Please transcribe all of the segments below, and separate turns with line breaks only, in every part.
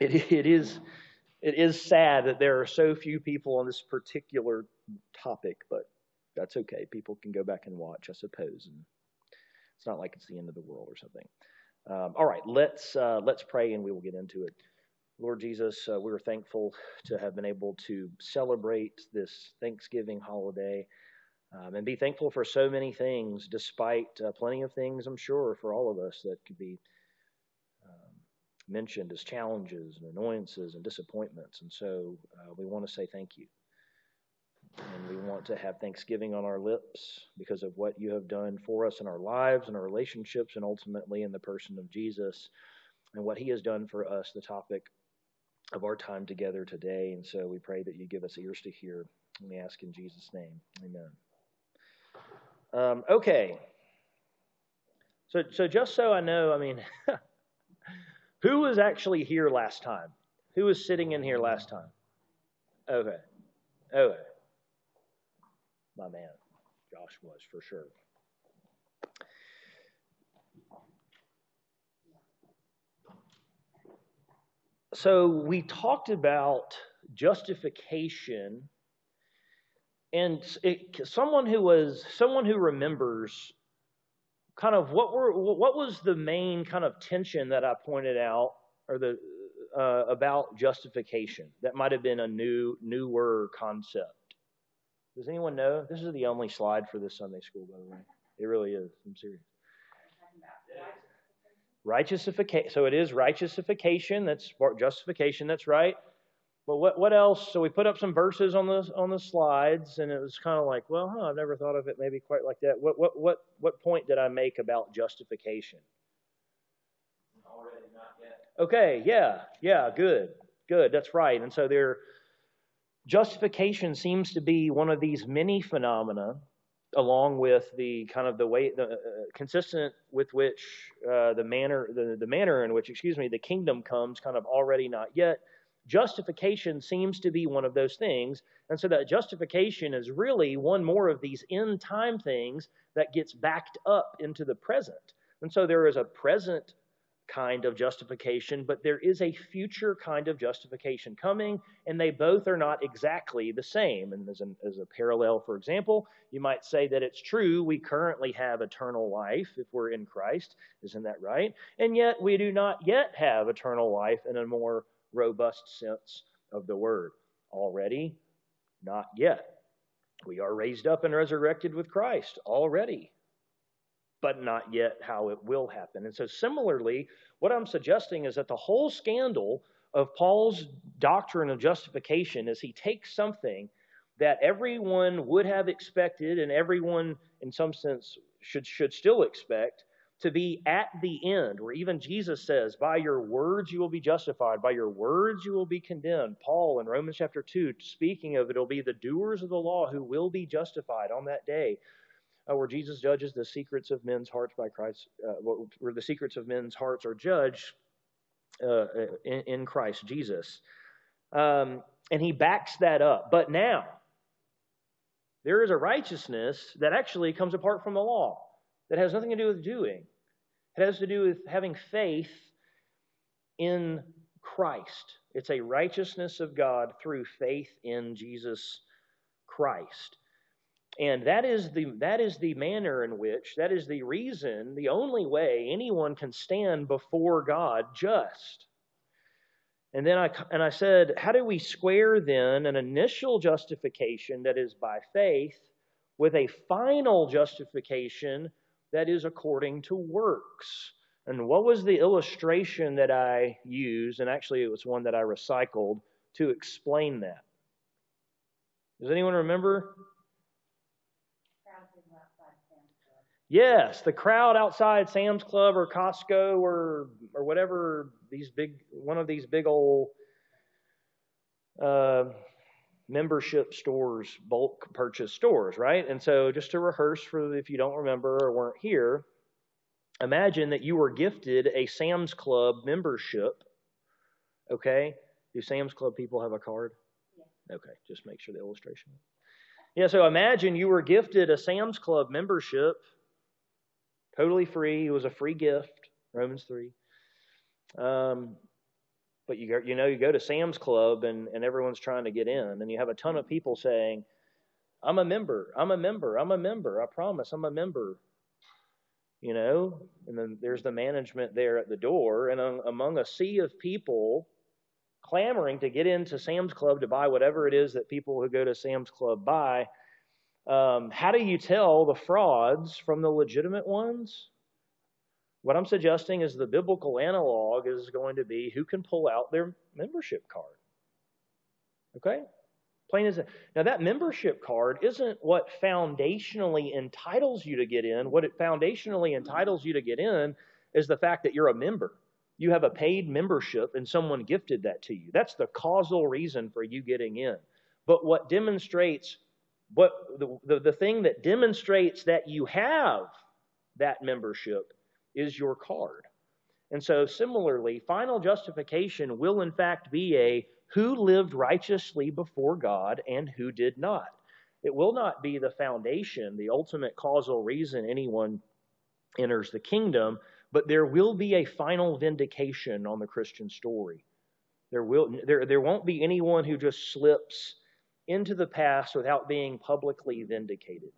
it, it is it is sad that there are so few people on this particular topic, but that's okay. People can go back and watch, I suppose, and it's not like it's the end of the world or something. Um, all right, let's uh, let's pray and we will get into it. Lord Jesus, uh, we're thankful to have been able to celebrate this Thanksgiving holiday um, and be thankful for so many things, despite uh, plenty of things, I'm sure, for all of us that could be mentioned as challenges and annoyances and disappointments. And so uh, we want to say thank you. And we want to have thanksgiving on our lips because of what you have done for us in our lives and our relationships, and ultimately in the person of Jesus and what he has done for us, the topic of our time together today. And so we pray that you give us ears to hear. And we ask in Jesus' name. Amen. Um, okay. So, so just so I know, I mean, who was actually here last time? Who was sitting in here last time? Okay. Okay. My man, Josh was for sure. So we talked about justification and it, someone who was someone who remembers kind of what were what was the main kind of tension that I pointed out or the uh, about justification that might have been a new newer concept. Does anyone know? This is the only slide for this Sunday school, by the way. It really is. I'm serious. Righteousification. So it is righteousification. That's justification. That's right. But what, what else? So we put up some verses on the on the slides, and it was kind of like, well, huh, I've never thought of it maybe quite like that. What what what what point did I make about justification?
Already not yet.
Okay, yeah, yeah, good, good. That's right. And so there, justification seems to be one of these many phenomena, along with the kind of the way the uh, consistent with which uh, the manner the the manner in which excuse me the kingdom comes, kind of already not yet Justification seems to be one of those things. And so that justification is really one more of these end time things that gets backed up into the present. And so there is a present kind of justification, but there is a future kind of justification coming, and they both are not exactly the same. And as, an, as a parallel, for example, you might say that it's true we currently have eternal life if we're in Christ. Isn't that right? And yet we do not yet have eternal life in a more robust sense of the word. Already? Not yet. We are raised up and resurrected with Christ already, but not yet how it will happen. And so, similarly, what I'm suggesting is that the whole scandal of Paul's doctrine of justification is he takes something that everyone would have expected and everyone, in some sense, should, should still expect, to be at the end, where even Jesus says, By your words you will be justified, by your words you will be condemned. Paul in Romans chapter 2, speaking of it, will be the doers of the law who will be justified on that day, uh, where Jesus judges the secrets of men's hearts by Christ, uh, where the secrets of men's hearts are judged uh, in, in, Christ Jesus. Um, and he backs that up. But now, there is a righteousness that actually comes apart from the law that has nothing to do with doing. It has to do with having faith in Christ. It's a righteousness of God through faith in Jesus Christ. And that is the that is the manner in which that is the reason, the only way anyone can stand before God just. And then I and I said, how do we square then an initial justification that is by faith with a final justification that is according to works. And what was the illustration that I used? And actually, it was one that I recycled to explain that. Does anyone remember? Yes, the crowd outside Sam's Club or Costco or or whatever these big one of these big old uh, membership stores, bulk purchase stores, right? And so, just to rehearse for if you don't remember or weren't here, imagine that you were gifted a Sam's Club membership. Okay? Do Sam's Club people have a card? Yeah. Okay, just make sure the illustration. Yeah, so imagine you were gifted a Sam's Club membership, totally free. It was a free gift, Romans 3. Um, but you, you know, you go to Sam's Club and, and everyone's trying to get in, and you have a ton of people saying, I'm a member, I'm a member, I'm a member, I promise, I'm a member. You know, and then there's the management there at the door, and among a sea of people clamoring to get into Sam's Club to buy whatever it is that people who go to Sam's Club buy, um, how do you tell the frauds from the legitimate ones? What I'm suggesting is the biblical analog is going to be who can pull out their membership card. Okay? Plain as that. Now, that membership card isn't what foundationally entitles you to get in. What it foundationally entitles you to get in is the fact that you're a member. You have a paid membership and someone gifted that to you. That's the causal reason for you getting in. But what demonstrates, what the, the, the thing that demonstrates that you have that membership is your card. And so, similarly, final justification will in fact be a who lived righteously before God and who did not. It will not be the foundation, the ultimate causal reason anyone enters the kingdom, but there will be a final vindication on the Christian story. There, will, there, there won't be anyone who just slips into the past without being publicly vindicated.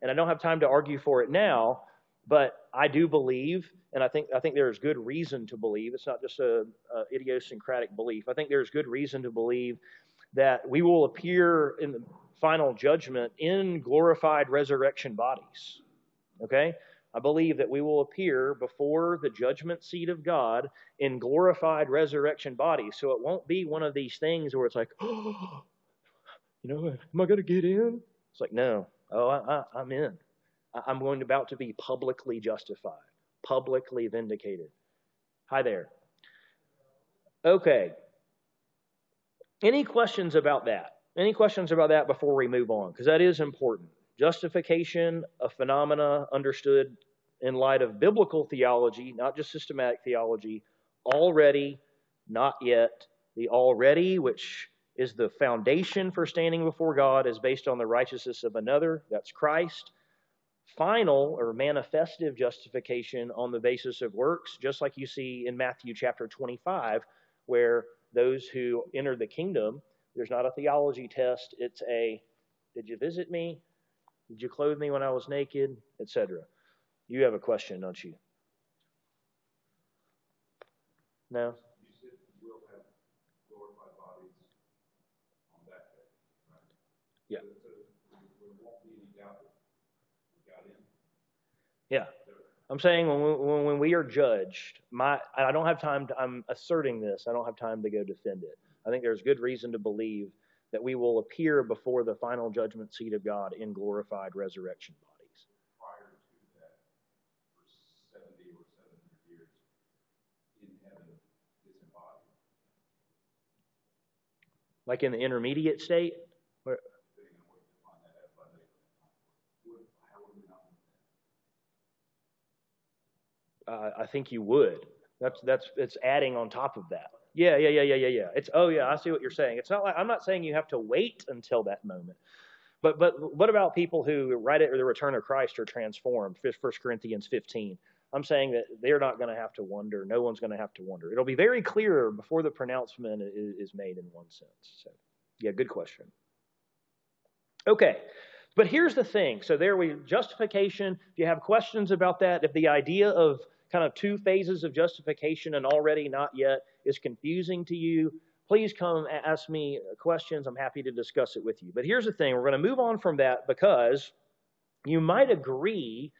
And I don't have time to argue for it now, but I do believe, and I think I think there is good reason to believe. It's not just a, idiosyncratic belief. I think there is good reason to believe that we will appear in the final judgment in glorified resurrection bodies. Okay? I believe that we will appear before the judgment seat of God in glorified resurrection bodies. So it won't be one of these things where it's like, oh, you know, am I going to get in? It's like, no. Oh, I, I, I'm in. I'm going about to be publicly justified, publicly vindicated. Hi there. Okay. Any questions about that? Any questions about that before we move on? Because that is important. Justification, a phenomena understood in light of biblical theology, not just systematic theology, already, not yet. The already, which is the foundation for standing before God, is based on the righteousness of another, that's Christ final or manifestive justification on the basis of works, just like you see in Matthew chapter 25, where those who enter the kingdom, there's not a theology test, it's a did you visit me? Did you clothe me when I was naked? Etc. You have a question, don't you? No? Yeah. Yeah. I'm saying when we, when we are judged, my I don't have time to, I'm asserting this. I don't have time to go defend it. I think there's good reason to believe that we will appear before the final judgment seat of God in glorified resurrection bodies.
Prior to that, for 70 or 700 years in heaven, disembodied.
Like in the intermediate state? Uh, I think you would. That's that's it's adding on top of that. Yeah, yeah, yeah, yeah, yeah, yeah. It's oh yeah, I see what you're saying. It's not like I'm not saying you have to wait until that moment. But but what about people who right at the return of Christ are transformed? First Corinthians 15. I'm saying that they're not going to have to wonder. No one's going to have to wonder. It'll be very clear before the pronouncement is, is made in one sense. So, yeah, good question. Okay, but here's the thing. So there we justification. If you have questions about that, if the idea of kind of two phases of justification and already not yet is confusing to you, please come ask me questions. I'm happy to discuss it with you. But here's the thing we're going to move on from that because you might agree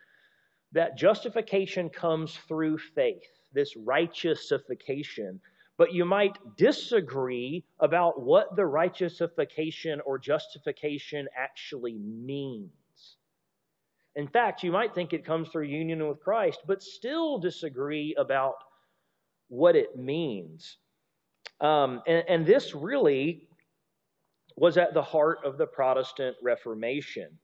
that justification comes through faith, this righteousification. But you might disagree about what the righteousification or justification actually means. In fact, you might think it comes through union with Christ, but still disagree about what it means. Um, and, and this really was at the heart of the Protestant Reformation.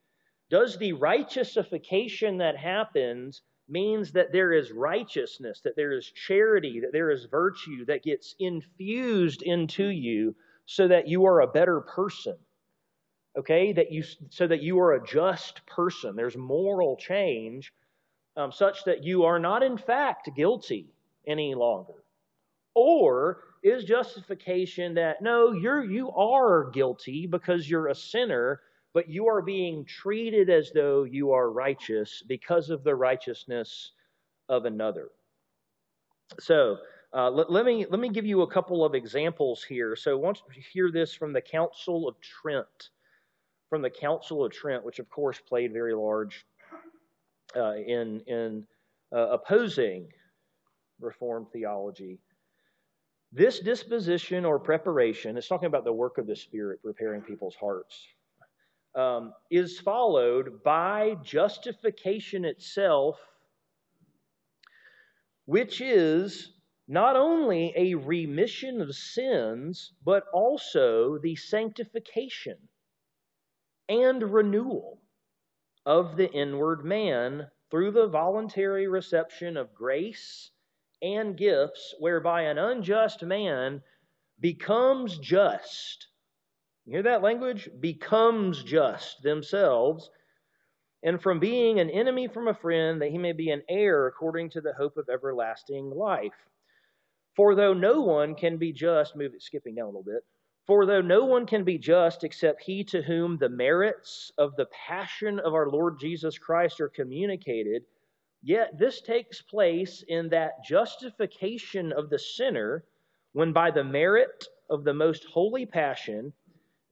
Does the righteousification that happens means that there is righteousness, that there is charity, that there is virtue that gets infused into you so that you are a better person? Okay, that you, so that you are a just person. There's moral change um, such that you are not, in fact, guilty any longer. Or is justification that no, you're you are guilty because you're a sinner, but you are being treated as though you are righteous because of the righteousness of another. So uh, let, let, me let me give you a couple of examples here. So I want you hear this from the Council of Trent, from the Council of Trent, which of course played very large uh, in in uh, opposing Reformed theology. This disposition or preparation, it's talking about the work of the Spirit preparing people's hearts, um, is followed by justification itself, which is not only a remission of sins, but also the sanctification and renewal of the inward man through the voluntary reception of grace and gifts whereby an unjust man becomes just. You hear that language? Becomes just themselves. And from being an enemy from a friend, that he may be an heir according to the hope of everlasting life. For though no one can be just, move it skipping down a little bit. For though no one can be just except he to whom the merits of the passion of our Lord Jesus Christ are communicated, Yet this takes place in that justification of the sinner when by the merit of the most holy passion,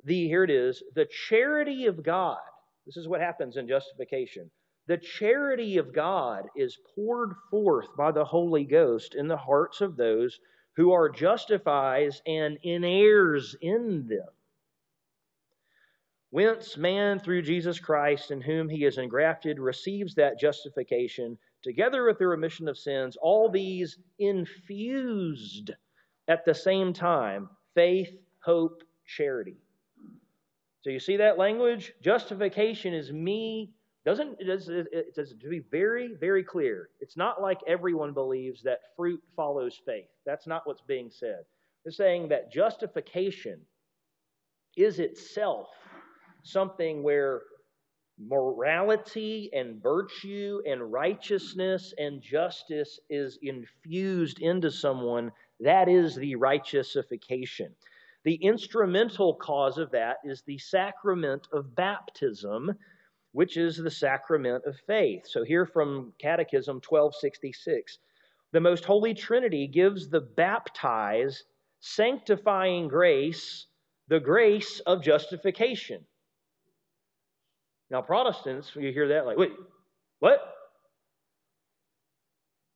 the here it is, the charity of God. This is what happens in justification. The charity of God is poured forth by the Holy Ghost in the hearts of those who are justifies and inheres in them. Whence man, through Jesus Christ, in whom he is engrafted, receives that justification, together with the remission of sins, all these infused at the same time faith, hope, charity. So you see that language? Justification is me. Doesn't it does to be very very clear. It's not like everyone believes that fruit follows faith. That's not what's being said. They're saying that justification is itself something where morality and virtue and righteousness and justice is infused into someone, that is the righteousification. The instrumental cause of that is the sacrament of baptism, which is the sacrament of faith. So, here from Catechism 1266 the Most Holy Trinity gives the baptized sanctifying grace, the grace of justification. Now, Protestants, you hear that like, wait, what?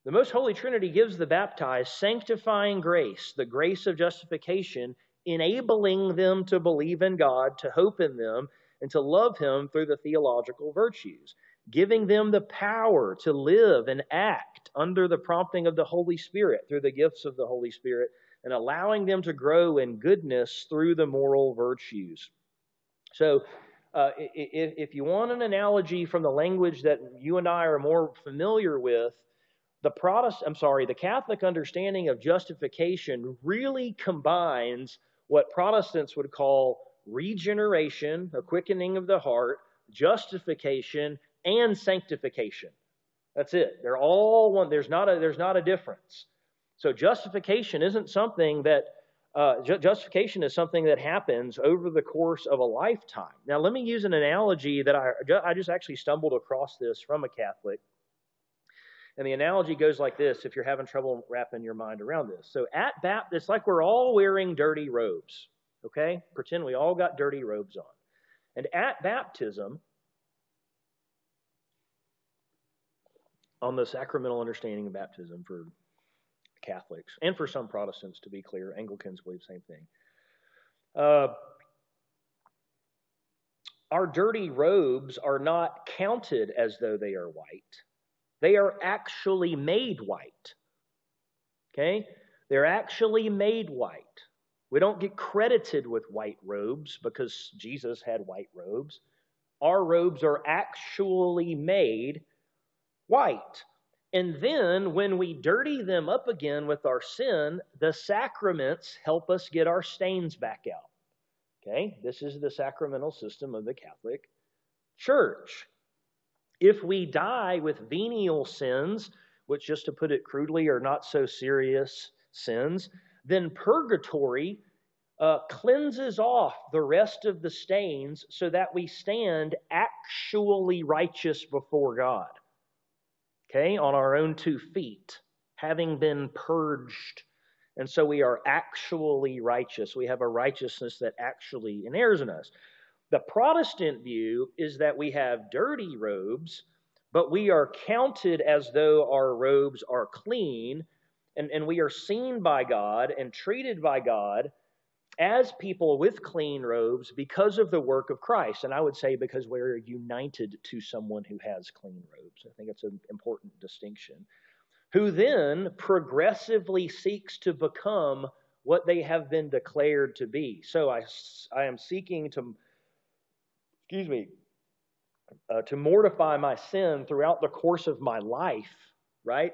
The Most Holy Trinity gives the baptized sanctifying grace, the grace of justification, enabling them to believe in God, to hope in them, and to love Him through the theological virtues, giving them the power to live and act under the prompting of the Holy Spirit through the gifts of the Holy Spirit, and allowing them to grow in goodness through the moral virtues. So, uh, if, if you want an analogy from the language that you and I are more familiar with, the Protestant, I'm sorry, the Catholic understanding of justification really combines what Protestants would call regeneration, a quickening of the heart, justification, and sanctification. That's it. They're all one. There's not a there's not a difference. So justification isn't something that uh, ju- justification is something that happens over the course of a lifetime. Now, let me use an analogy that I, I just actually stumbled across this from a Catholic. And the analogy goes like this if you're having trouble wrapping your mind around this. So, at baptism, it's like we're all wearing dirty robes, okay? Pretend we all got dirty robes on. And at baptism, on the sacramental understanding of baptism for Catholics, and for some Protestants, to be clear. Anglicans believe the same thing. Uh, our dirty robes are not counted as though they are white. They are actually made white. Okay? They're actually made white. We don't get credited with white robes because Jesus had white robes. Our robes are actually made white. And then when we dirty them up again with our sin, the sacraments help us get our stains back out. Okay? This is the sacramental system of the Catholic Church. If we die with venial sins, which, just to put it crudely, are not so serious sins, then purgatory uh, cleanses off the rest of the stains so that we stand actually righteous before God. Okay, on our own two feet, having been purged. And so we are actually righteous. We have a righteousness that actually inheres in us. The Protestant view is that we have dirty robes, but we are counted as though our robes are clean, and, and we are seen by God and treated by God as people with clean robes because of the work of Christ. And I would say because we're united to someone who has clean robes. I think it's an important distinction. Who then progressively seeks to become what they have been declared to be. So I, I am seeking to, excuse me, uh, to mortify my sin throughout the course of my life, right?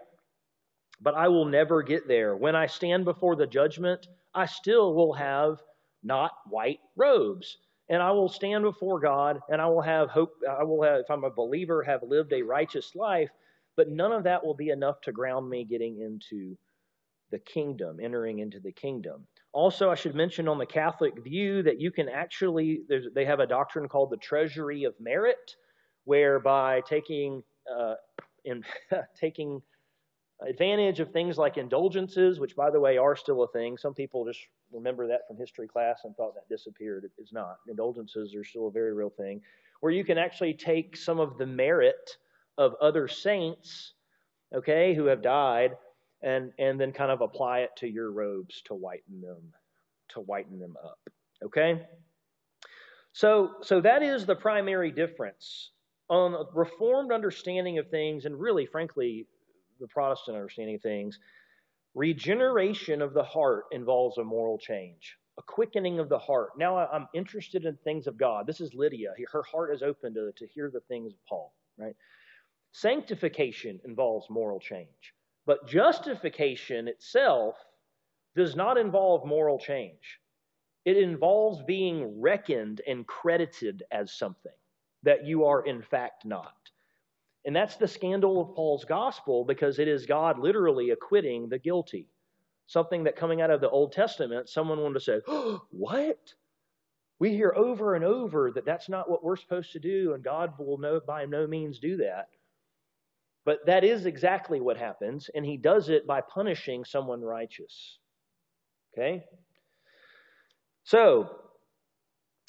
But I will never get there. When I stand before the judgment, I still will have not white robes. And I will stand before God and I will have hope. I will have, if I'm a believer, have lived a righteous life, but none of that will be enough to ground me getting into the kingdom, entering into the kingdom. Also, I should mention on the Catholic view that you can actually, they have a doctrine called the treasury of merit, whereby taking, uh, in, taking advantage of things like indulgences, which, by the way, are still a thing. Some people just remember that from history class and thought that disappeared. It's not. Indulgences are still a very real thing, where you can actually take some of the merit of other saints, okay, who have died, and and then kind of apply it to your robes to whiten them, to whiten them up. Okay. So so that is the primary difference on a reformed understanding of things, and really, frankly, the Protestant understanding of things, regeneration of the heart involves a moral change, a quickening of the heart. Now I'm interested in things of God. This is Lydia. Her heart is open to, to hear the things of Paul, right? Sanctification involves moral change, but justification itself does not involve moral change. It involves being reckoned and credited as something that you are in fact not. And that's the scandal of Paul's gospel because it is God literally acquitting the guilty. Something that coming out of the Old Testament, someone wanted to say, oh, What? We hear over and over that that's not what we're supposed to do, and God will no, by no means do that. But that is exactly what happens, and He does it by punishing someone righteous. Okay? So,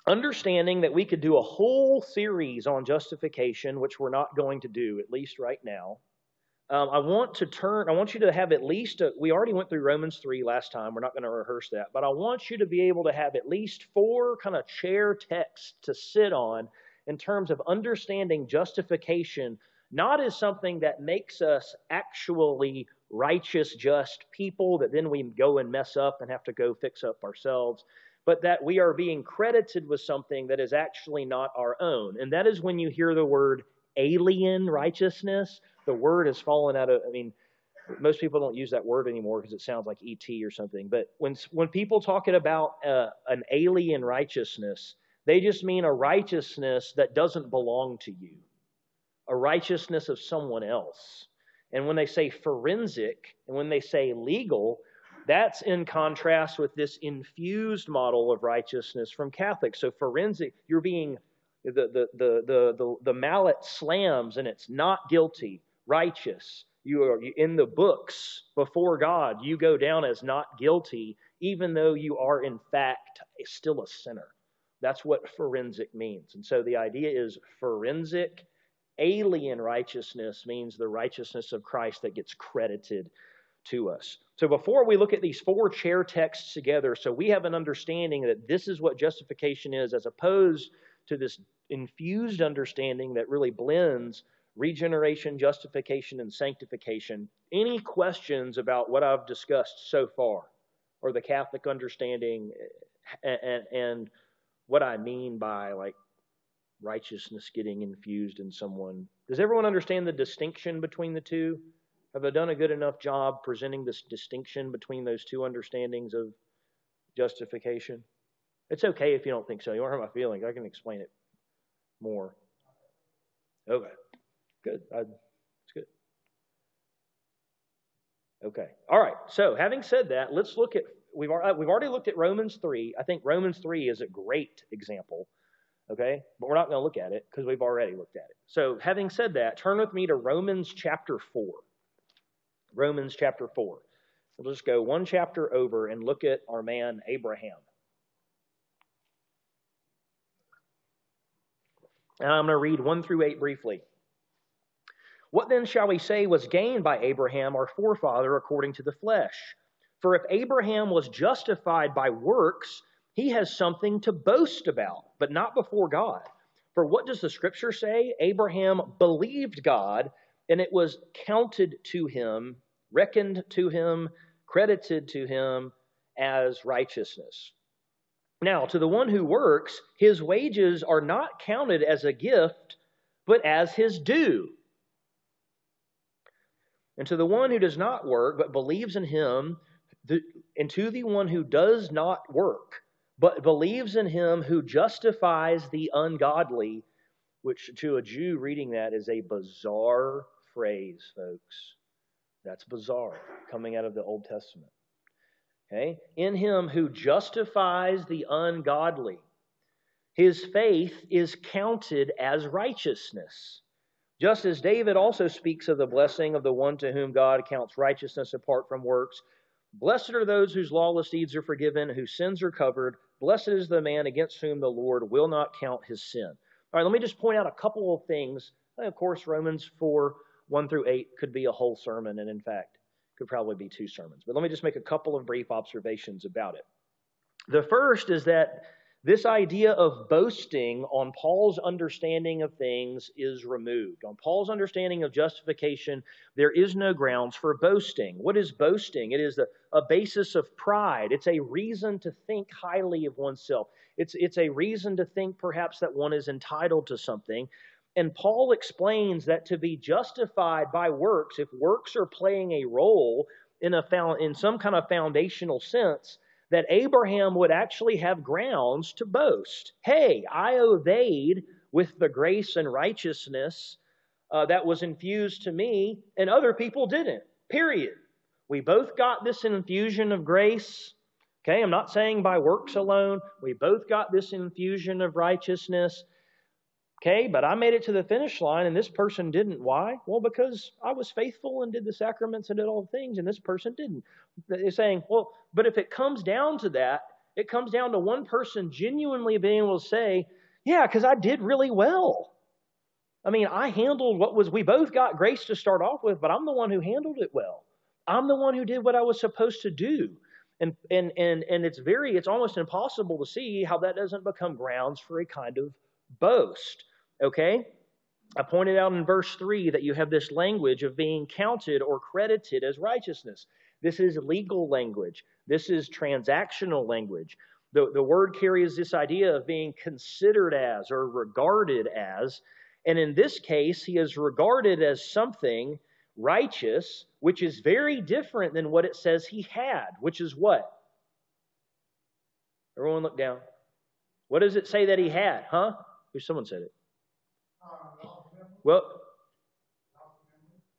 understanding that we could do a whole series on justification, which we're not going to do, at least right now. Um, I want to turn, I want you to have at least, a, we already went through Romans 3 last time. We're not going to rehearse that. But I want you to be able to have at least four kind of chair texts to sit on in terms of understanding justification, not as something that makes us actually righteous, just people that then we go and mess up and have to go fix up ourselves but that we are being credited with something that is actually not our own. And that is when you hear the word alien righteousness. The word has fallen out of, I mean, most people don't use that word anymore because it sounds like ET or something. But when, when people talking about uh, an alien righteousness, they just mean a righteousness that doesn't belong to you, a righteousness of someone else. And when they say forensic and when they say legal, that's in contrast with this infused model of righteousness from Catholics. So forensic, you're being the the the the the, the mallet slams and it's not guilty, righteous. You are in the books before God. You go down as not guilty, even though you are in fact still a sinner. That's what forensic means. And so the idea is forensic alien righteousness means the righteousness of Christ that gets credited to us. So before we look at these four chair texts together, so we have an understanding that this is what justification is, as opposed to this infused understanding that really blends regeneration, justification, and sanctification. Any questions about what I've discussed so far, or the Catholic understanding, and, and, what I mean by like righteousness getting infused in someone? Does everyone understand the distinction between the two? Have I done a good enough job presenting this distinction between those two understandings of justification? It's okay if you don't think so. You won't hurt my feelings. I can explain it more. Okay, good. I, it's good. Okay. All right. So, having said that, let's look at we've uh, we've already looked at Romans 3. I think Romans 3 is a great example. Okay? But we're not going to look at it because we've already looked at it. So, having said that, turn with me to Romans chapter 4. Romans chapter 4. We'll just go one chapter over and look at our man Abraham. And I'm going to read 1 through 8 briefly. What then shall we say was gained by Abraham, our forefather, according to the flesh? For if Abraham was justified by works, he has something to boast about, but not before God. For what does the scripture say? Abraham believed God, and it was counted to him, reckoned to him, credited to him as righteousness. Now, to the one who works, his wages are not counted as a gift, but as his due. And to the one who does not work, but believes in him, the, and to the one who does not work, but believes in him who justifies the ungodly, which to a Jew reading that is a bizarre phrase, folks. That's bizarre coming out of the Old Testament. Okay? In him who justifies the ungodly, his faith is counted as righteousness. Just as David also speaks of the blessing of the one to whom God counts righteousness apart from works. Blessed are those whose lawless deeds are forgiven, whose sins are covered. Blessed is the man against whom the Lord will not count his sin. All right, let me just point out a couple of things. Of course, Romans 4 1 through 8 could be a whole sermon, and in fact, could probably be two sermons. But let me just make a couple of brief observations about it. The first is that this idea of boasting on Paul's understanding of things is removed. On Paul's understanding of justification, there is no grounds for boasting. What is boasting? It is a, a basis of pride. It's a reason to think highly of oneself. It's, it's a reason to think perhaps that one is entitled to something. And Paul explains that to be justified by works, if works are playing a role in, a, found, in some kind of foundational sense, that Abraham would actually have grounds to boast. Hey, I obeyed with the grace and righteousness uh, that was infused to me, and other people didn't. Period. We both got this infusion of grace. Okay, I'm not saying by works alone. We both got this infusion of righteousness. Okay, but I made it to the finish line and this person didn't. Why? Well, because I was faithful and did the sacraments and did all the things, and this person didn't. They're saying, well, but if it comes down to that, it comes down to one person genuinely being able to say, yeah, because I did really well. I mean, I handled what was, we both got grace to start off with, but I'm the one who handled it well. I'm the one who did what I was supposed to do. And, and, and, and it's very, it's almost impossible to see how that doesn't become grounds for a kind of boast. Okay? I pointed out in verse 3 that you have this language of being counted or credited as righteousness. This is legal language, this is transactional language. The, the word carries this idea of being considered as or regarded as. And in this case, he is regarded as something righteous, which is very different than what it says he had, which is what? Everyone look down. What does it say that he had? Huh? Someone said it. Well,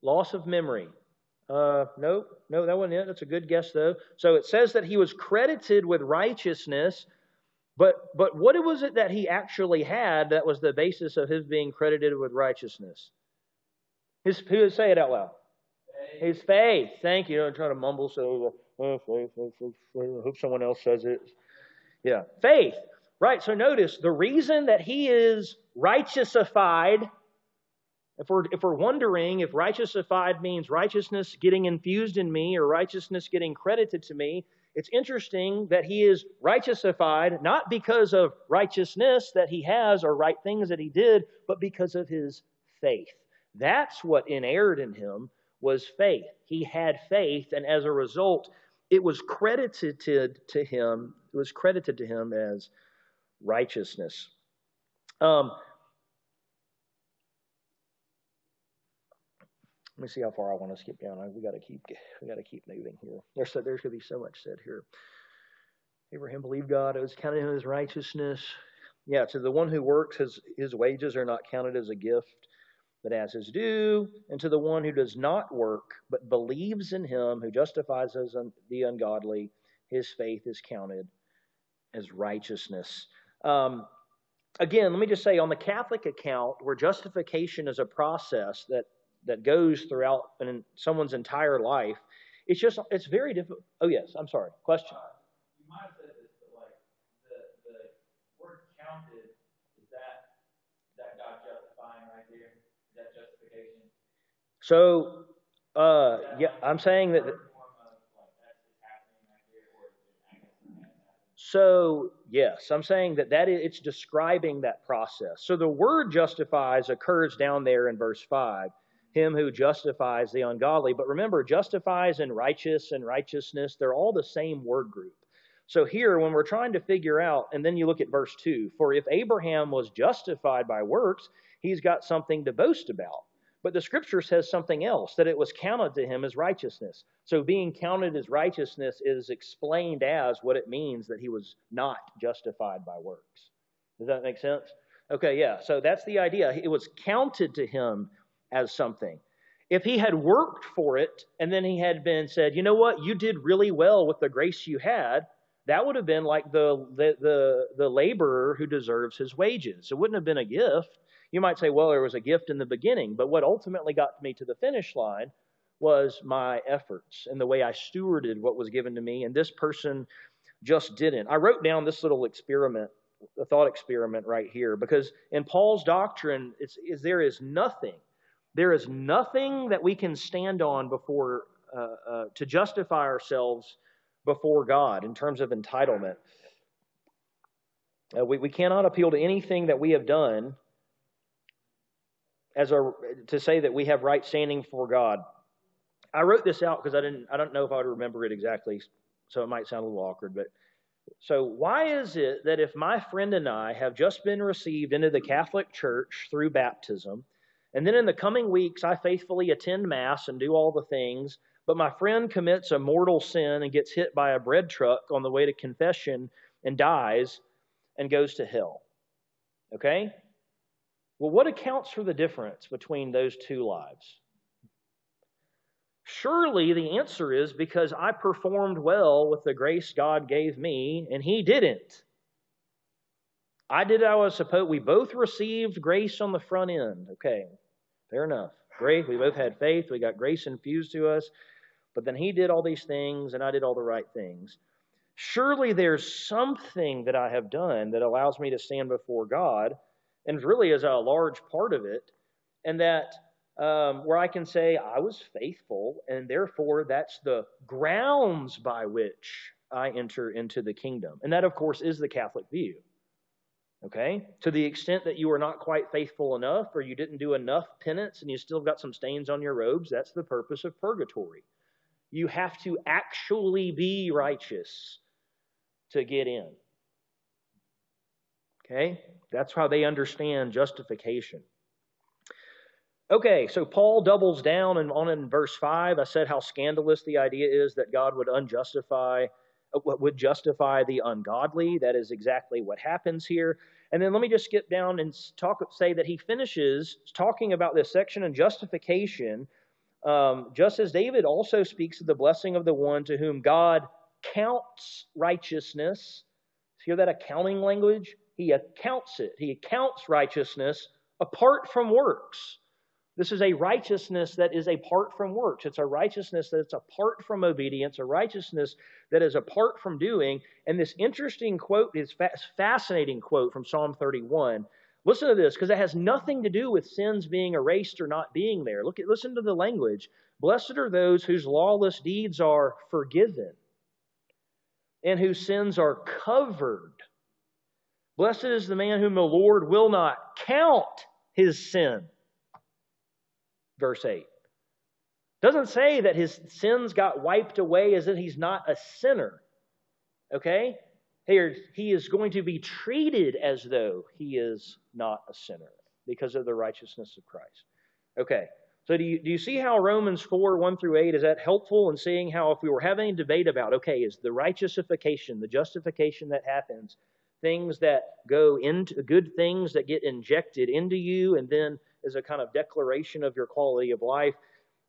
loss of memory. Uh, no, no, that wasn't it. That's a good guess, though. So it says that he was credited with righteousness, but but what was it that he actually had that was the basis of his being credited with righteousness? His, who would say it out loud? Faith. His faith. Thank you. I'm trying to mumble. So, oh, faith, faith, faith, I hope someone else says it. Yeah, faith. Right. So notice the reason that he is righteousified, if we're, if we're wondering if righteousified means righteousness getting infused in me or righteousness getting credited to me, it's interesting that he is righteousified not because of righteousness that he has or right things that he did, but because of his faith. That's what inhered in him was faith. He had faith, and as a result, it was credited to, to him. It was credited to him as righteousness. Um, Let me see how far I want to skip down. We got to keep we got to keep moving here. There's so, there's going to be so much said here. Abraham believed God; it was counted him as righteousness. Yeah, to the one who works, his his wages are not counted as a gift. but as his due, and to the one who does not work, but believes in him who justifies the ungodly, his faith is counted as righteousness. Um, again, let me just say on the Catholic account, where justification is a process that, that goes throughout an, someone's entire life, it's just, it's very difficult. Oh, yes, I'm sorry. Question. Uh,
you might have said this, but like the, the word counted, is that, that God justifying right there? Is that justification?
So, uh, yeah, I'm saying that. So, yes, I'm saying that, that is, it's describing that process. So the word justifies occurs down there in verse 5, him who justifies the ungodly. But remember, justifies and righteous and righteousness, they're all the same word group. So here, when we're trying to figure out, and then you look at verse 2 for if Abraham was justified by works, he's got something to boast about. But the scripture says something else that it was counted to him as righteousness. So being counted as righteousness is explained as what it means that he was not justified by works. Does that make sense? Okay, yeah. So that's the idea. It was counted to him as something. If he had worked for it and then he had been said, you know what, you did really well with the grace you had, that would have been like the, the, the, the laborer who deserves his wages. It wouldn't have been a gift. You might say, well, there was a gift in the beginning, but what ultimately got me to the finish line was my efforts and the way I stewarded what was given to me, and this person just didn't. I wrote down this little experiment, a thought experiment right here, because in Paul's doctrine, is there is nothing, there is nothing that we can stand on before uh, uh, to justify ourselves before God in terms of entitlement. Uh, we, we cannot appeal to anything that we have done as to say that we have right standing for God. I wrote this out because I didn't I don't know if I would remember it exactly, so it might sound a little awkward, but so why is it that if my friend and I have just been received into the Catholic Church through baptism, and then in the coming weeks I faithfully attend mass and do all the things, but my friend commits a mortal sin and gets hit by a bread truck on the way to confession and dies and goes to hell. Okay? Well, what accounts for the difference between those two lives? Surely the answer is because I performed well with the grace God gave me and he didn't. I did I was supposed we both received grace on the front end. Okay, fair enough. Great. We both had faith. We got grace infused to us. But then he did all these things and I did all the right things. Surely there's something that I have done that allows me to stand before God and really is a large part of it, and that um, where I can say I was faithful, and therefore that's the grounds by which I enter into the kingdom. And that, of course, is the Catholic view. Okay? To the extent that you are not quite faithful enough, or you didn't do enough penance and you still got some stains on your robes, that's the purpose of purgatory. You have to actually be righteous to get in. Okay? That's how they understand justification. Okay, so Paul doubles down and on in verse 5. I said how scandalous the idea is that God would unjustify uh, would justify the ungodly. That is exactly what happens here. And then let me just skip down and talk say that he finishes talking about this section on justification, um, just as David also speaks of the blessing of the one to whom God counts righteousness. Hear that accounting language? He accounts it. He accounts righteousness apart from works. This is a righteousness that is apart from works. It's a righteousness that's apart from obedience, a righteousness that is apart from doing. And this interesting quote is fascinating quote from Psalm 31. Listen to this because it has nothing to do with sins being erased or not being there. Look at listen to the language. Blessed are those whose lawless deeds are forgiven and whose sins are covered. Blessed is the man whom the Lord will not count his sin. Verse 8. Doesn't say that his sins got wiped away as if he's not a sinner. Okay? Here, he is going to be treated as though he is not a sinner because of the righteousness of Christ. Okay. So do you, do you see how Romans 4, 1 through 8, is that helpful in seeing how if we were having a debate about, okay, is the righteousification, the justification that happens, things that go into good things that get injected into you and then is a kind of declaration of your quality of life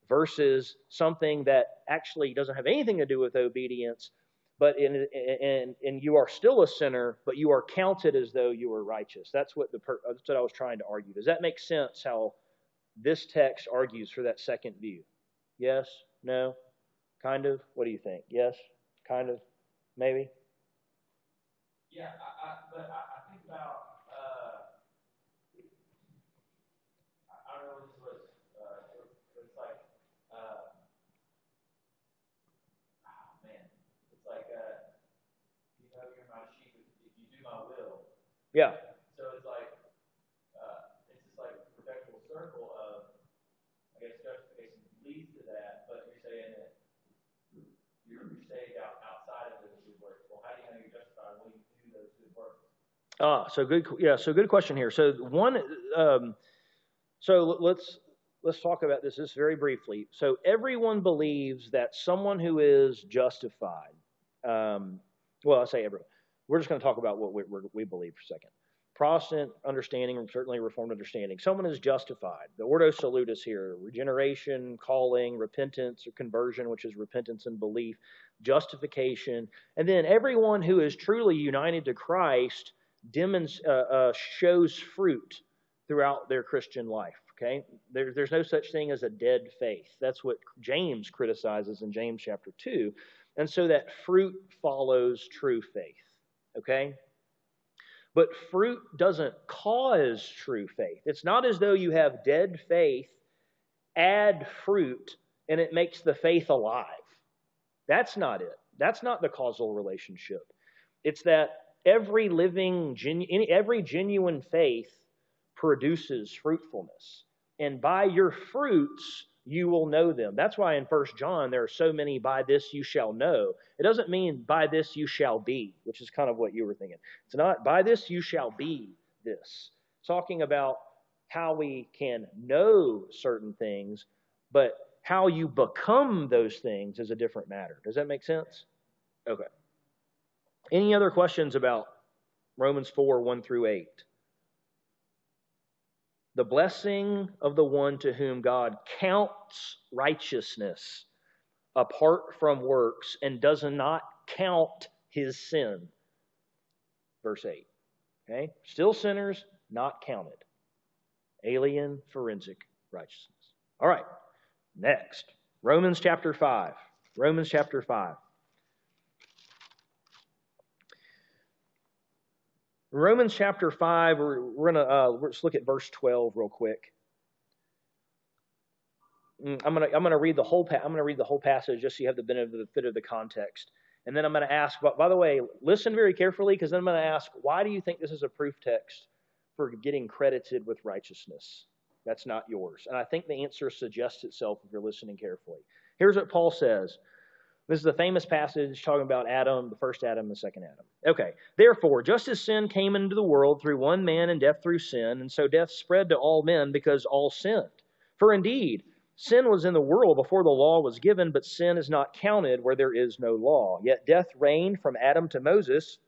versus something that actually doesn't have anything to do with obedience, but in, in, and you are still a sinner, but you are counted as though you were righteous. That's what the that's what I was trying to argue. Does that make sense? How this text argues for that second view? Yes? No? Kind of? What do you think? Yes? Kind of? Maybe?
Yeah, I, I, but I, I think about, uh, I, I don't know if this was, uh, it's like, uh, oh man, it's like, uh, you know, you're my sheep if you do my will.
Yeah.
So it's like, uh, it's just like a perpetual circle of, I guess justification leads to that, but you're saying that you're, you're saved out, outside of those good works. Well, how do you know you're justified when you do those good works?
Ah, so good. Yeah, so good question here. So one, um, so let's let's talk about this just very briefly. So everyone believes that someone who is justified. Um, well, I say everyone. We're just going to talk about what we, we believe for a second. Protestant understanding, and certainly Reformed understanding. Someone is justified. The Ordo Salutis here: regeneration, calling, repentance, or conversion, which is repentance and belief, justification, and then everyone who is truly united to Christ demons, uh, uh, shows fruit throughout their Christian life. Okay, there, there's no such thing as a dead faith. That's what James criticizes in James chapter two, and so that fruit follows true faith. Okay, but fruit doesn't cause true faith. It's not as though you have dead faith, add fruit, and it makes the faith alive. That's not it. That's not the causal relationship. It's that every living, genu- every genuine faith produces fruitfulness. And by your fruits, you will know them. That's why in First John there are so many by this you shall know. It doesn't mean by this you shall be, which is kind of what you were thinking. It's not by this you shall be this. It's talking about how we can know certain things, but how you become those things is a different matter. Does that make sense? Okay. Any other questions about Romans 4 1 through 8? The blessing of the one to whom God counts righteousness apart from works and does not count his sin. Verse 8. Okay? Still sinners, not counted. Alien forensic righteousness. All right. Next. Romans chapter 5. Romans chapter 5. Romans chapter 5, we're, we're going to uh, let's look at verse 12 real quick. Mm, I'm going to I'm going to read the whole I'm going to read the whole passage just so you have the benefit of the context. And then I'm going to ask, but by the way, listen very carefully because then I'm going to ask, why do you think this is a proof text for getting credited with righteousness? That's not yours. And I think the answer suggests itself if you're listening carefully. Here's what Paul says this is the famous passage talking about Adam, the first Adam, the second Adam. Okay, therefore, just as sin came into the world through one man and death through sin, and so death spread to all men because all sinned. For indeed, sin was in the world before the law was given, but sin is not counted where there is no law. Yet death reigned from Adam to Moses,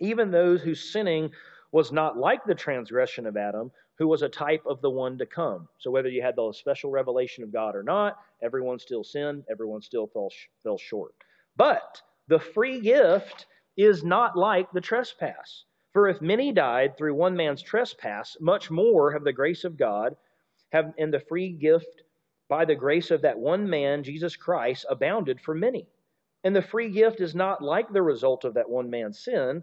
even those whose sinning was not like the transgression of Adam, who was a type of the one to come. So whether you had the special revelation of God or not, everyone still sinned, everyone still fell, fell short. But the free gift is not like the trespass. For if many died through one man's trespass, much more have the grace of God have in the free gift by the grace of that one man, Jesus Christ, abounded for many. And the free gift is not like the result of that one man's sin,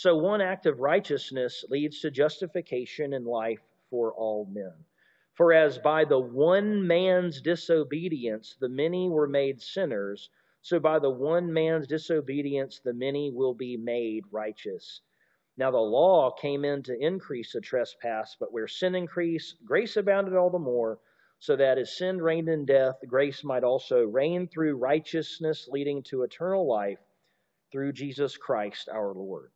so one act of righteousness leads to justification and life for all men. For as by the one man's disobedience the many were made sinners, so by the one man's disobedience the many will be made righteous. Now the law came in to increase the trespass, but where sin increased, grace abounded all the more, so that as sin reigned in death, grace might also reign through righteousness, leading to eternal life through Jesus Christ our Lord.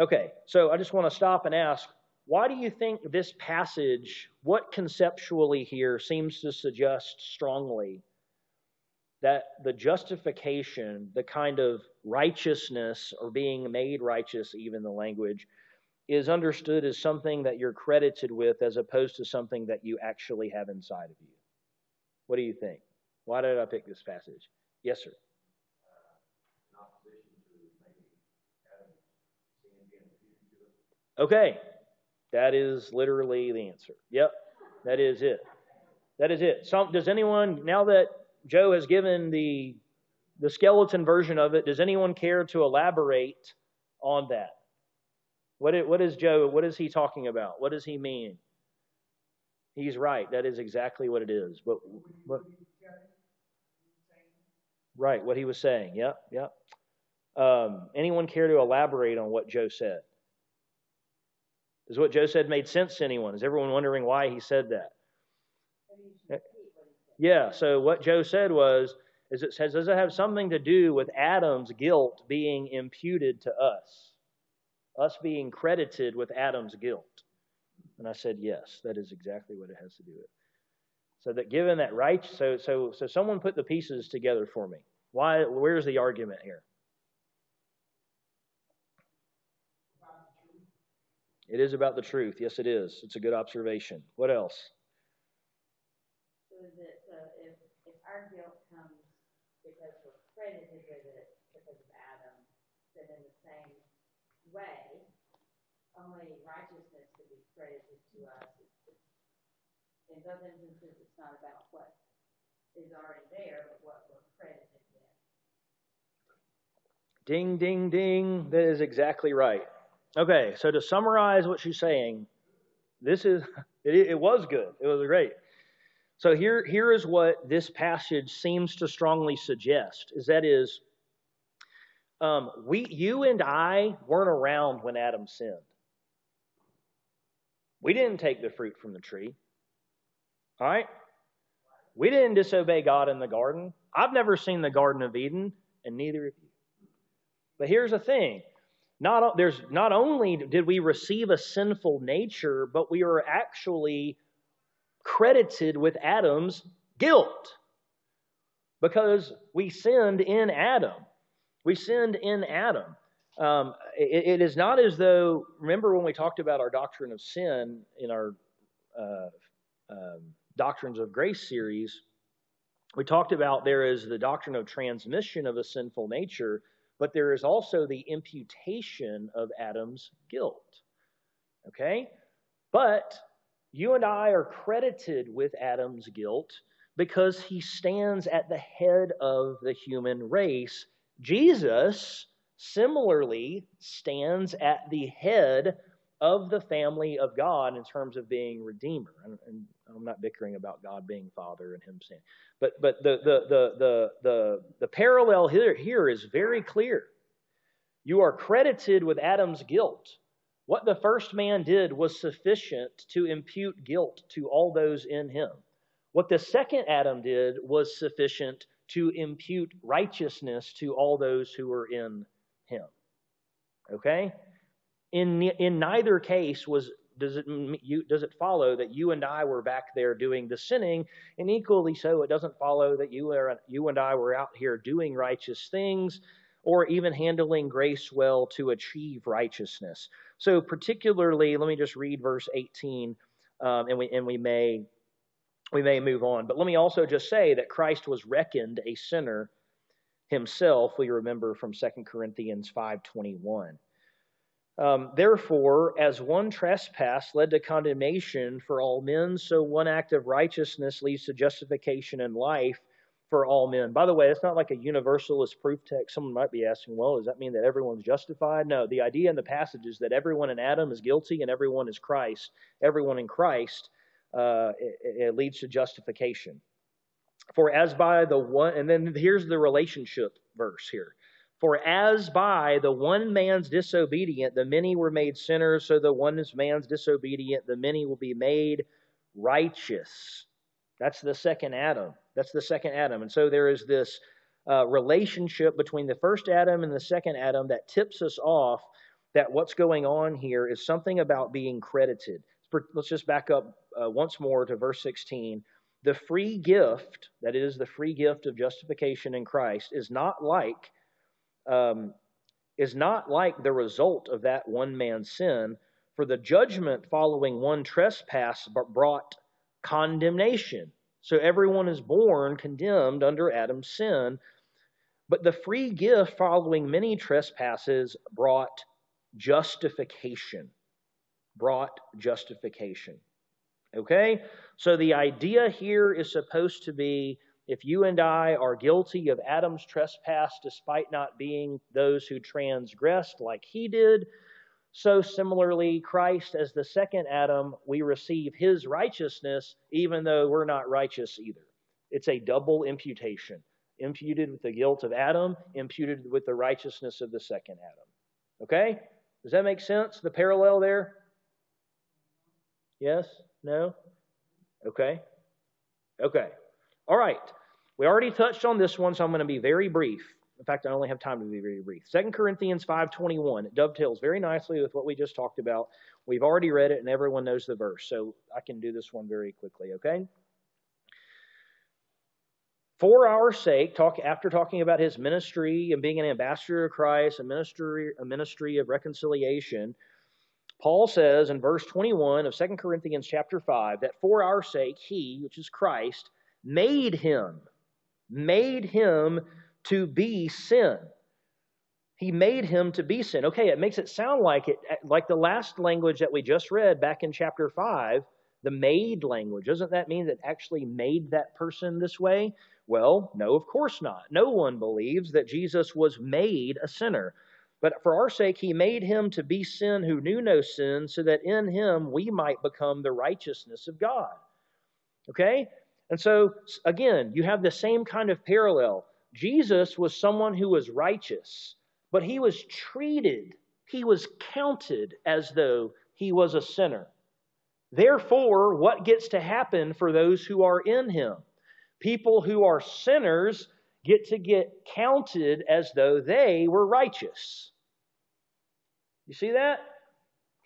Okay, so I just want to stop and ask why do you think this passage, what conceptually here seems to suggest strongly that the justification, the kind of righteousness or being made righteous, even the language, is understood as something that you're credited with as opposed to something that you actually have inside of you. What do you think? Why did I pick this passage? Yes, sir. Okay, that is literally the answer. Yep, that is it. That is it. Does anyone, now that Joe has given the, the skeleton version of it, does anyone care to elaborate on that? What is, what is Joe, what is he talking about? What does he mean? He's right. That is exactly what it is. But, but right, what he was saying. Yep, yep. Um, anyone care to elaborate on what Joe said? Does what Joe said made sense to anyone? Is everyone wondering why he said that? Yeah, so what Joe said was, is it says, does it have something to do with Adam's guilt being imputed to us? us being credited with Adam's guilt? And I said, yes, that is exactly what it has to do with. So that given that right, so so so someone put the pieces together for me. Why? Where's the argument here? It is about the truth. Yes, it is. It's a good observation. What else?
So that uh, if, if our guilt comes because we're credited with it because of Adam, then in the same way, only righteousness could be credited to us. In those instances, it's not about what is already there, but what we're credited with.
Ding, ding, ding. That is exactly right. Okay, so to summarize what she's saying, this is it, it was good. It was great. So here, here is what this passage seems to strongly suggest: is that is um, we, you and I weren't around when Adam sinned. We didn't take the fruit from the tree. All right? We didn't disobey God in the garden. I've never seen the Garden of Eden, and neither of you. But here's the thing. Not, there's, not only did we receive a sinful nature, but we are actually credited with Adam's guilt because we sinned in Adam. We sinned in Adam. Um, it, it is not as though, remember when we talked about our doctrine of sin in our uh, um, Doctrines of Grace series, we talked about there is the doctrine of transmission of a sinful nature, but there is also the imputation of Adam's guilt. Okay? But you and I are credited with Adam's guilt because he stands at the head of the human race Jesus similarly stands at the head of the family of God in terms of being redeemer. And, and, I'm not bickering about God being Father and Him saying, but but the the the the the, the parallel here, here is very clear. You are credited with Adam's guilt. What the first man did was sufficient to impute guilt to all those in him. What the second Adam did was sufficient to impute righteousness to all those who were in him. Okay? In, in neither case was does it you, does it follow that you and I were back there doing the sinning, and equally so, it doesn't follow that you are you and I were out here doing righteous things, or even handling grace well to achieve righteousness. So, particularly, let me just read verse 18, um, and we and we may we may move on. But let me also just say that Christ was reckoned a sinner himself. We remember from 2 Corinthians 5:21. Um, Therefore, as one trespass led to condemnation for all men, so one act of righteousness leads to justification and life for all men. By the way, it's not like a universalist proof text. Someone might be asking, well, does that mean that everyone's justified? No, the idea in the passage is that everyone in Adam is guilty and everyone is Christ. Everyone in Christ uh, it, it leads to justification. For as by the one, and then here's the relationship verse here. For as by the one man's disobedient, the many were made sinners, so the one man's disobedient, the many will be made righteous. That's the second Adam. That's the second Adam. And so there is this uh, relationship between the first Adam and the second Adam that tips us off that what's going on here is something about being credited. Let's just back up uh, once more to verse 16. The free gift, that is, the free gift of justification in Christ, is not like um, is not like the result of that one man's sin. For the judgment following one trespass brought condemnation. So everyone is born condemned under Adam's sin. But the free gift following many trespasses brought justification. Brought justification. Okay? So the idea here is supposed to be if you and I are guilty of Adam's trespass despite not being those who transgressed like he did, so similarly, Christ, as the second Adam, we receive his righteousness even though we're not righteous either. It's a double imputation imputed with the guilt of Adam, imputed with the righteousness of the second Adam. Okay? Does that make sense? The parallel there? Yes? No? Okay. Okay. All right. We already touched on this one, so I'm going to be very brief. In fact, I only have time to be very brief. 2 Corinthians 5.21. It dovetails very nicely with what we just talked about. We've already read it, and everyone knows the verse, so I can do this one very quickly, okay? For our sake, talk after talking about his ministry and being an ambassador of Christ, a ministry, a ministry of reconciliation, Paul says in verse 21 of 2 Corinthians chapter 5 that for our sake he, which is Christ, made him, made him to be sin. He made him to be sin. Okay, it makes it sound like it like the last language that we just read back in chapter 5, the made language. Doesn't that mean that actually made that person this way? Well, no, of course not. No one believes that Jesus was made a sinner. But for our sake, he made him to be sin who knew no sin, so that in him we might become the righteousness of God. Okay? And so, again, you have the same kind of parallel. Jesus was someone who was righteous, but he was treated, he was counted as though he was a sinner. Therefore, what gets to happen for those who are in him? People who are sinners get to get counted as though they were righteous. You see that?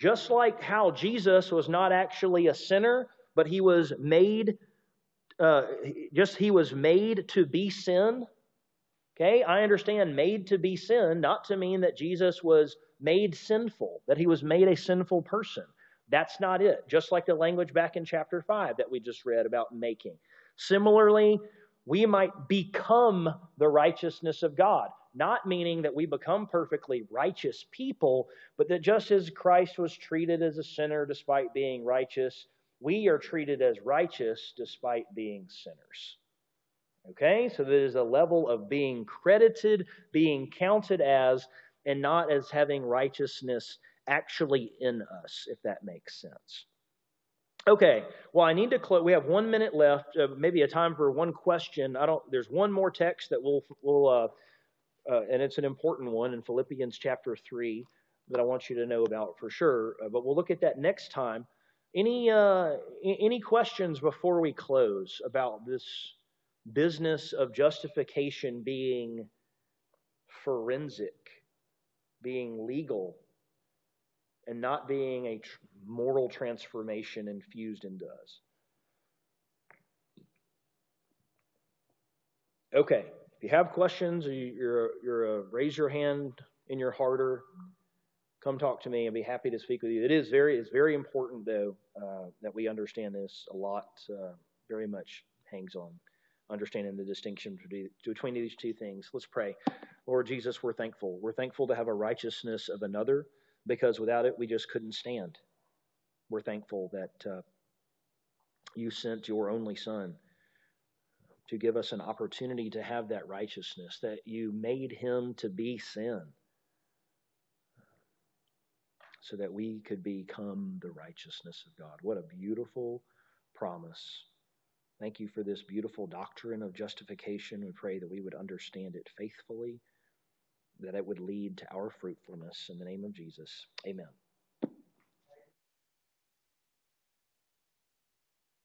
Just like how Jesus was not actually a sinner, but he was made, uh, just he was made to be sin. Okay, I understand made to be sin, not to mean that Jesus was made sinful, that he was made a sinful person. That's not it. Just like the language back in chapter 5 that we just read about making. Similarly, we might become the righteousness of God. Not meaning that we become perfectly righteous people, but that just as Christ was treated as a sinner despite being righteous, we are treated as righteous despite being sinners. Okay? So there's a level of being credited, being counted as, and not as having righteousness actually in us, if that makes sense. Okay, well, I need to close. We have one minute left, uh, maybe a time for one question. I don't. There's one more text that we'll, we'll uh, uh, and it's an important one in Philippians chapter three that I want you to know about for sure. Uh, but we'll look at that next time. Any uh, any questions before we close about this business of justification being forensic, being legal, and not being a tr- moral transformation infused into us. Okay, if you have questions, or you're, you're a, raise your hand in your heart come talk to me and be happy to speak with you. It is very, it's very important though uh, that we understand this a lot. Uh, very much hangs on understanding the distinction between these two things. Let's pray. Lord Jesus, we're thankful. We're thankful to have a righteousness of another because without it, we just couldn't stand. We're thankful that uh, you sent your only Son to give us an opportunity to have that righteousness, that you made him to be sin so that we could become the righteousness of God. What a beautiful promise. Thank you for this beautiful doctrine of justification. We pray that we would understand it faithfully that it would lead to our fruitfulness. In the name of Jesus, amen.